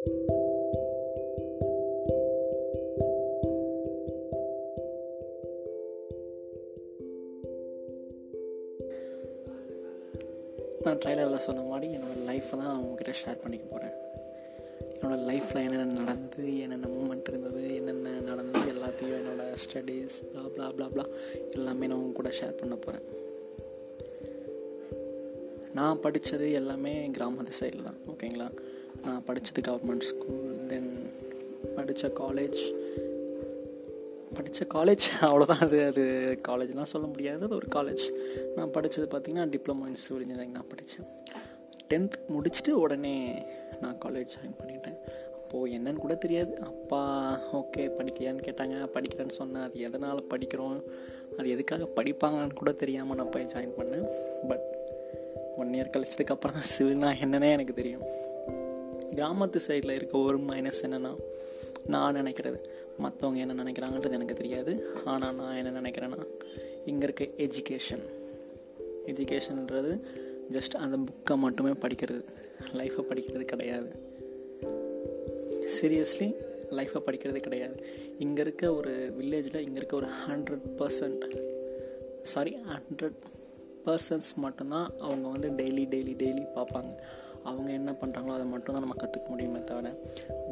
நான் ட்ரைலரில் சொன்ன மாதிரி என்னோடய லைஃப்பை தான் அவங்கக்கிட்ட ஷேர் பண்ணிக்க போகிறேன் என்னோடய லைஃப்பில் என்னென்ன நடந்தது என்னென்ன மூமெண்ட் இருந்தது என்னென்ன நடந்தது எல்லாத்தையும் என்னோடய studies blah blah blah blah எல்லாமே நான் அவங்க கூட ஷேர் பண்ண போகிறேன் நான் படித்தது எல்லாமே கிராமத்து சைடில் தான் ஓகேங்களா நான் படித்தது கவர்மெண்ட் ஸ்கூல் தென் படித்த காலேஜ் படித்த காலேஜ் அவ்வளோதான் அது அது காலேஜ்லாம் சொல்ல முடியாது. அது ஒரு காலேஜ் நான் படித்தது பார்த்திங்கன்னா டிப்ளமோ இன் சிவில் இன்ஜினியரிங் நான் படித்தேன் டென்த் முடிச்சுட்டு உடனே நான் காலேஜ் ஜாயின் பண்ணிட்டேன். அப்போது என்னன்னு கூட தெரியாது. அப்பா ஓகே படிக்கிறியான்னு கேட்டாங்க. படிக்கிறேன்னு சொன்னேன். அது எதனால் படிக்கிறோம்? அது எதுக்காக படிப்பாங்கன்னு கூட தெரியாமல் நான் போய் ஜாயின் பண்ணேன். பட் ஒன் இயர் கழிச்சதுக்கப்புறம் தான் சிவில்னா என்னன்னே எனக்கு தெரியும். கிராமத்து சைடில் இருக்க ஒரு மைனஸ் என்னென்னா நான் நினைக்கிறது. மற்றவங்க என்ன நினைக்கிறாங்கன்றது எனக்கு தெரியாது. ஆனால் நான் என்ன நினைக்கிறேன்னா இங்கே இருக்க எஜுகேஷன் எஜுகேஷன்ன்றது ஜஸ்ட் அந்த புக்கை மட்டுமே படிக்கிறது. லைஃப்பை படிக்கிறது கிடையாது. சீரியஸ்லி லைஃப்பை படிக்கிறது கிடையாது. இங்கே இருக்க ஒரு வில்லேஜில் இங்கே இருக்க ஒரு hundred percent sorry hundred persons மட்டும்தான் அவங்க வந்து டெய்லி டெய்லி டெய்லி பார்ப்பாங்க. அவங்க என்ன பண்ணுறாங்களோ அதை மட்டும் தான் நம்ம கற்றுக்க முடியுமே தவிர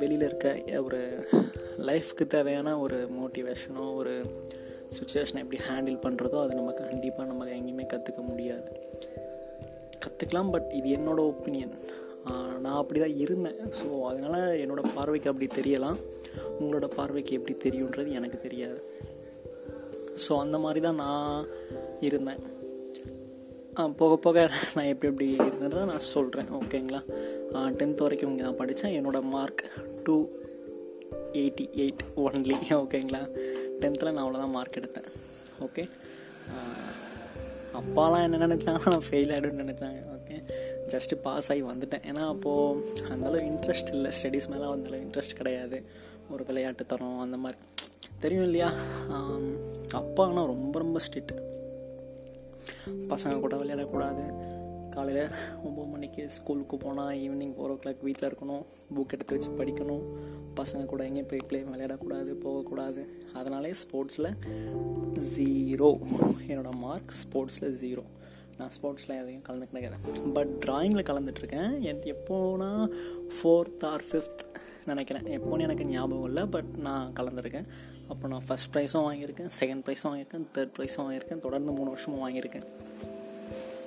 வெளியில் இருக்க ஒரு லைஃப்க்கு தேவையான ஒரு மோட்டிவேஷனோ ஒரு சுச்சுவேஷனை எப்படி ஹேண்டில் பண்ணுறதோ அது நம்ம கண்டிப்பாக நம்ம எங்கேயுமே கற்றுக்க முடியாது. கற்றுக்கலாம் பட் இது என்னோடய ஒப்பீனியன் நான் அப்படி தான் இருந்தேன். ஸோ அதனால் என்னோடய பார்வைக்கு அப்படி தெரியலாம். உங்களோட பார்வைக்கு எப்படி தெரியுன்றது எனக்கு தெரியாது. ஸோ அந்த மாதிரி தான் நான் இருந்தேன். போக போக நான் எப்படி எப்படி இருந்ததை நான் சொல்கிறேன் ஓகேங்களா? டென்த் வரைக்கும் இங்கே நான் படித்தேன் என்னோடய mark two eighty eight only ஓகேங்களா டென்த்தில் நான் அவ்வளோதான் மார்க் எடுத்தேன் ஓகே? அப்பாலாம் என்ன நினச்சாங்க? நான் ஃபெயில் ஆகிடுன்னு நினச்சாங்க ஓகே? ஜஸ்ட்டு பாஸ் ஆகி வந்துட்டேன். ஏன்னா அப்போது அந்தளவு இன்ட்ரெஸ்ட் இல்லை. ஸ்டடீஸ் மேலே அந்தளவு இன்ட்ரெஸ்ட் கிடையாது. ஒரு விளையாட்டு தரம் அந்த மாதிரி. தெரியும் இல்லையா? அப்பா ஆனால் ரொம்ப ரொம்ப ஸ்ட்ரிக்ட் பசங்க கூட விளையாடக்கூடாது. காலையில் ஒம்பது மணிக்கு ஸ்கூலுக்கு போனால் ஈவினிங் ஃபோர் ஓ கிளாக் வீட்டில் இருக்கணும். புக் எடுத்து வச்சு படிக்கணும். பசங்க கூட எங்கேயும் போய் பிளே விளையாடக்கூடாது போகக்கூடாது. அதனாலே ஸ்போர்ட்ஸில் ஜீரோ என்னோடய மார்க் ஸ்போர்ட்ஸில் ஜீரோ நான் ஸ்போர்ட்ஸில் எதையும் கலந்துக்கிட்டேன் பட் ட்ராயிங்கில் கலந்துட்டுருக்கேன். என் எப்போனா ஃபோர்த் ஆர் ஃபிஃப்த் நினைக்கிறேன். எப்போன்னு எனக்கு ஞாபகம் இல்லை பட் நான் கலந்துருக்கேன். அப்போ நான் ஃபஸ்ட் ப்ரைஸும் வாங்கியிருக்கேன் செகண்ட் ப்ரைஸும் வாங்கியிருக்கேன் தேர்ட் ப்ரைஸும் வாங்கியிருக்கேன் தொடர்ந்து மூணு வருஷமும் வாங்கியிருக்கேன்.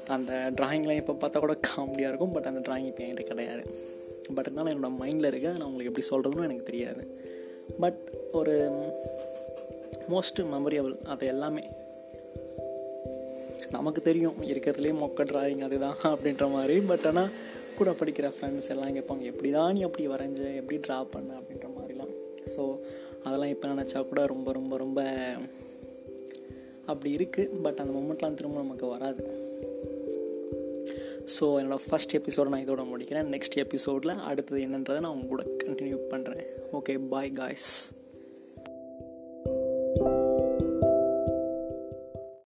அந்த ட்ராயிங்லாம் இப்போ பார்த்தா கூட காமெடியாக இருக்கும் பட் அந்த ட்ராயிங் இப்போ என்கிட்ட கிடையாது. பட் இருந்தாலும் என்னோடய மைண்டில் இருக்குது நான் உங்களுக்கு எப்படி சொல்கிறதுன்னு எனக்கு தெரியாது. பட் ஒரு மோஸ்ட் மெமரியபிள் அது எல்லாமே நமக்கு தெரியும். இருக்கிறதுலே மொக்க ட்ராயிங் அதுதான் அப்படின்ற மாதிரி. பட் ஆனால் கூட படிக்கிற ஃப்ரெண்ட்ஸ் எல்லாம் கேட்பாங்க எப்படி தான் நீ அப்படி வரைஞ்ச? எப்படி ட்ரா பண்ண? அப்படின்ற மாதிரிலாம். ஸோ அதெல்லாம் இப்போ நினச்சா கூட ரொம்ப ரொம்ப ரொம்ப அப்படி இருக்குது பட் அந்த மூமெண்ட்லாம் திரும்ப நமக்கு வராது. ஸோ என்னோடய ஃபஸ்ட் எபிசோட நான் இதோட முடிக்கிறேன். நெக்ஸ்ட் எபிசோடில் அடுத்தது என்னன்றதை நான் உங்க கூட கண்டினியூ பண்ணுறேன் ஓகே பாய் காய்ஸ்